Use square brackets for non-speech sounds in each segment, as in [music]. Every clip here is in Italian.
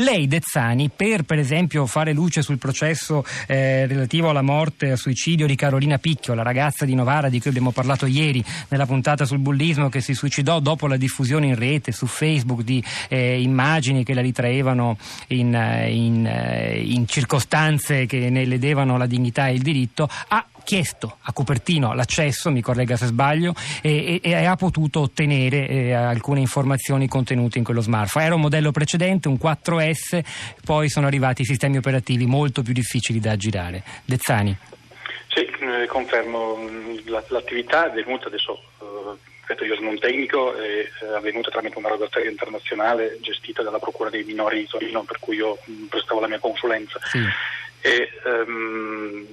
Lei, Dezzani, per per esempio fare luce sul processo eh, relativo alla morte e al suicidio di Carolina Picchio, la ragazza di Novara di cui abbiamo parlato ieri nella puntata sul bullismo che si suicidò dopo la diffusione in rete su Facebook di eh, immagini che la ritraevano in, eh, in, eh, in circostanze che ne ledevano la dignità e il diritto, ha chiesto a Cupertino l'accesso, mi corregga se sbaglio, e, e, e ha potuto ottenere eh, alcune informazioni contenute in quello smartphone. Era un modello precedente, un 4S, poi sono arrivati sistemi operativi molto più difficili da aggirare. Dezzani. Sì, eh, confermo, l'attività è venuta adesso, eh, io sono un tecnico, è avvenuta tramite una rogatoria internazionale gestita dalla Procura dei minori di Torino, per cui io prestavo la mia consulenza. Sì e um,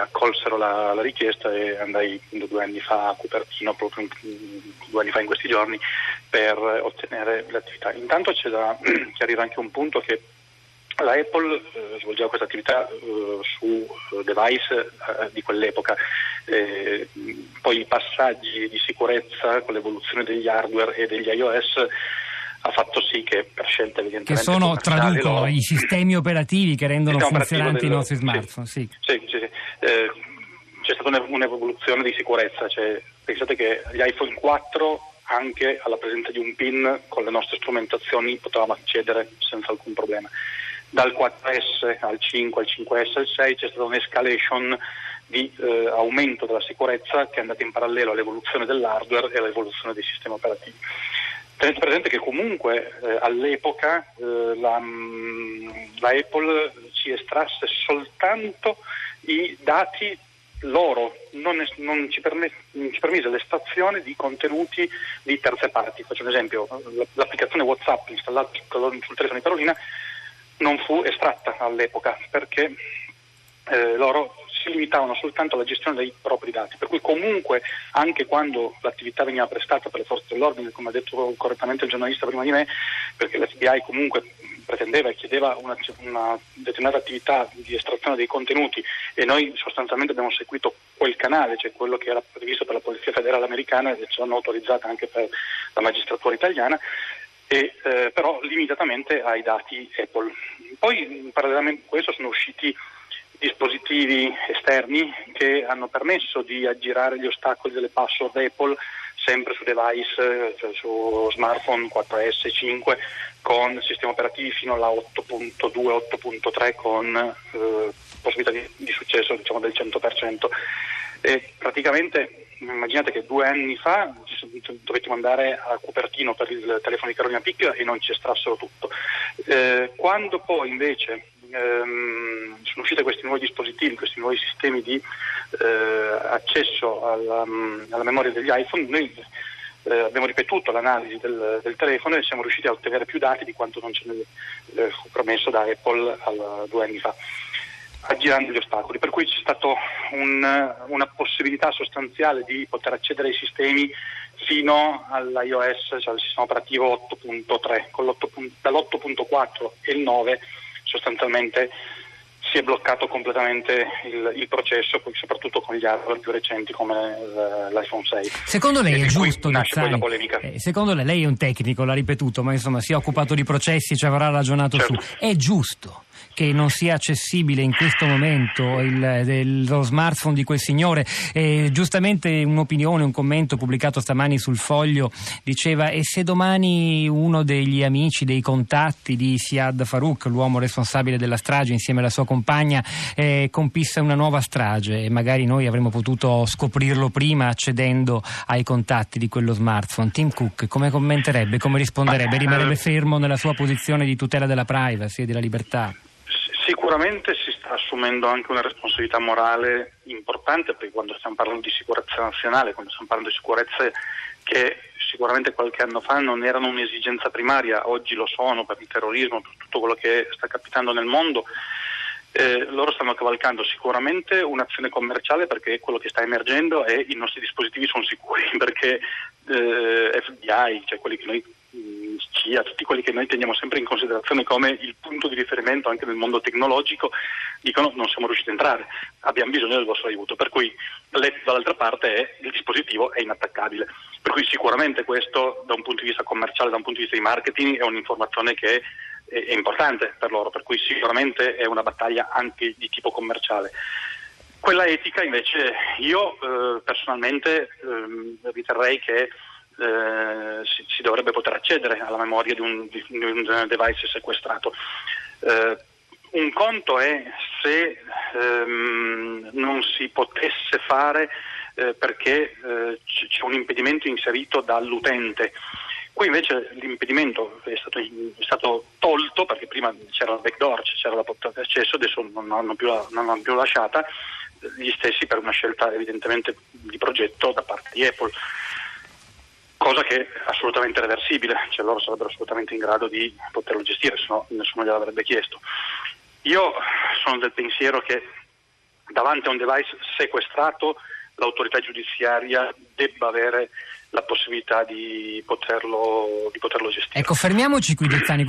accolsero la, la, richiesta e andai due anni fa a Cupertino, proprio due anni fa in questi giorni, per ottenere l'attività. Intanto c'è da [clears throat] chiarire anche un punto che la Apple eh, svolgeva questa attività eh, su eh, device eh, di quell'epoca, poi i passaggi di sicurezza con l'evoluzione degli hardware e degli iOS ha fatto sì che per scelte evidentemente che sono traducono loro, i sistemi operativi che rendono funzionanti del, i nostri smartphone sì, sì. sì, sì. Eh, c'è stata un'evoluzione di sicurezza cioè, pensate che gli iPhone 4 anche alla presenza di un PIN con le nostre strumentazioni potevamo accedere senza alcun problema. Dal 4S al 5 al 5S al 6 c'è stata un'escalation di eh, aumento della sicurezza che è andata in parallelo all'evoluzione dell'hardware e all'evoluzione dei sistemi operativi Tenete presente che comunque eh, all'epoca eh, la, mm, la, Apple ci estrasse soltanto i dati loro, non, es- non, ci, permet- non ci, permise l'estrazione di contenuti di terze parti. Faccio un esempio, l'applicazione WhatsApp installata sul, sul telefono di Carolina non fu estratta all'epoca perché eh, loro si limitavano soltanto alla gestione dei propri dati, per cui comunque anche quando l'attività veniva prestata per le forze dell'ordine, come ha detto correttamente il giornalista prima di me, perché l'FBI comunque pretendeva e chiedeva una, una determinata attività di estrazione dei contenuti e noi sostanzialmente abbiamo seguito quel canale, cioè quello che era previsto per la Polizia Federale Americana e ce l'hanno autorizzata anche per la magistratura italiana, e, eh, però limitatamente ai dati Apple. Poi parallelamente a questo sono usciti dispositivi esterni che hanno permesso di aggirare gli ostacoli delle password Apple sempre su device, cioè su smartphone 4S, 5 con sistemi operativi fino alla 8.2, 8.3 con eh, possibilità di, di, successo diciamo, del 100%. E praticamente immaginate che due anni fa dovettimo andare a Cupertino per il telefono di Carolina Pic e non ci estrassero tutto. Eh, quando poi invece ehm, sono usciti questi nuovi dispositivi, questi nuovi sistemi di eh, accesso alla, alla, memoria degli iPhone, noi eh, abbiamo ripetuto l'analisi del, del, telefono e siamo riusciti a ottenere più dati di quanto non ce ne eh, fu promesso da Apple al, due anni fa aggirando gli ostacoli, per cui c'è stata un, una possibilità sostanziale di poter accedere ai sistemi fino all'iOS, cioè al sistema operativo 8.3, con dall'8.4 e il 9 sostanzialmente si è bloccato completamente il, il, processo, soprattutto con gli hardware più recenti come l'iPhone 6. Secondo lei è giusto, Nazzani, eh, secondo lei, lei è un tecnico, l'ha ripetuto, ma insomma si è occupato di processi, ci avrà ragionato certo. su. È giusto che non sia accessibile in questo momento il, lo smartphone di quel signore. E giustamente un'opinione, un commento pubblicato stamani sul foglio diceva e se domani uno degli amici, dei contatti di Siad Farouk, l'uomo responsabile della strage insieme alla sua compagna, eh, compisse una nuova strage e magari noi avremmo potuto scoprirlo prima accedendo ai contatti di quello smartphone. Tim Cook come commenterebbe, come risponderebbe? Rimarrebbe fermo nella sua posizione di tutela della privacy e della libertà? Sicuramente si sta assumendo anche una responsabilità morale importante perché quando stiamo parlando di sicurezza nazionale, quando stiamo parlando di sicurezze che sicuramente qualche anno fa non erano un'esigenza primaria, oggi lo sono per il terrorismo, per tutto quello che sta capitando nel mondo, eh, loro stanno cavalcando sicuramente un'azione commerciale perché quello che sta emergendo è i nostri dispositivi sono sicuri, [laughs] perché eh, FBI, cioè quelli che noi CIA, tutti quelli che noi teniamo sempre in considerazione come il punto di riferimento anche nel mondo tecnologico, dicono non siamo riusciti a entrare, abbiamo bisogno del vostro aiuto. Per cui dall'altra parte è il dispositivo è inattaccabile. Per cui sicuramente questo da un punto di vista commerciale, da un punto di vista di marketing è un'informazione che è, è importante per loro, per cui sicuramente è una battaglia anche di tipo commerciale. Quella etica invece io eh, personalmente eh, riterrei che eh, si, si, dovrebbe poter accedere alla memoria di un, di, di un device sequestrato. Eh, un conto è se ehm, non si potesse fare eh, perché eh, c'è un impedimento inserito dall'utente. Qui invece l'impedimento è stato, è stato, tolto perché prima c'era la backdoor, c'era la porta di accesso, adesso non hanno più, non più lasciata, gli stessi per una scelta evidentemente di progetto da parte di Apple cosa che è assolutamente reversibile, cioè loro sarebbero assolutamente in grado di poterlo gestire, se no nessuno gliel'avrebbe chiesto. Io sono del pensiero che davanti a un device sequestrato l'autorità giudiziaria debba avere la possibilità di poterlo, di poterlo gestire. Ecco, fermiamoci qui Dezzani.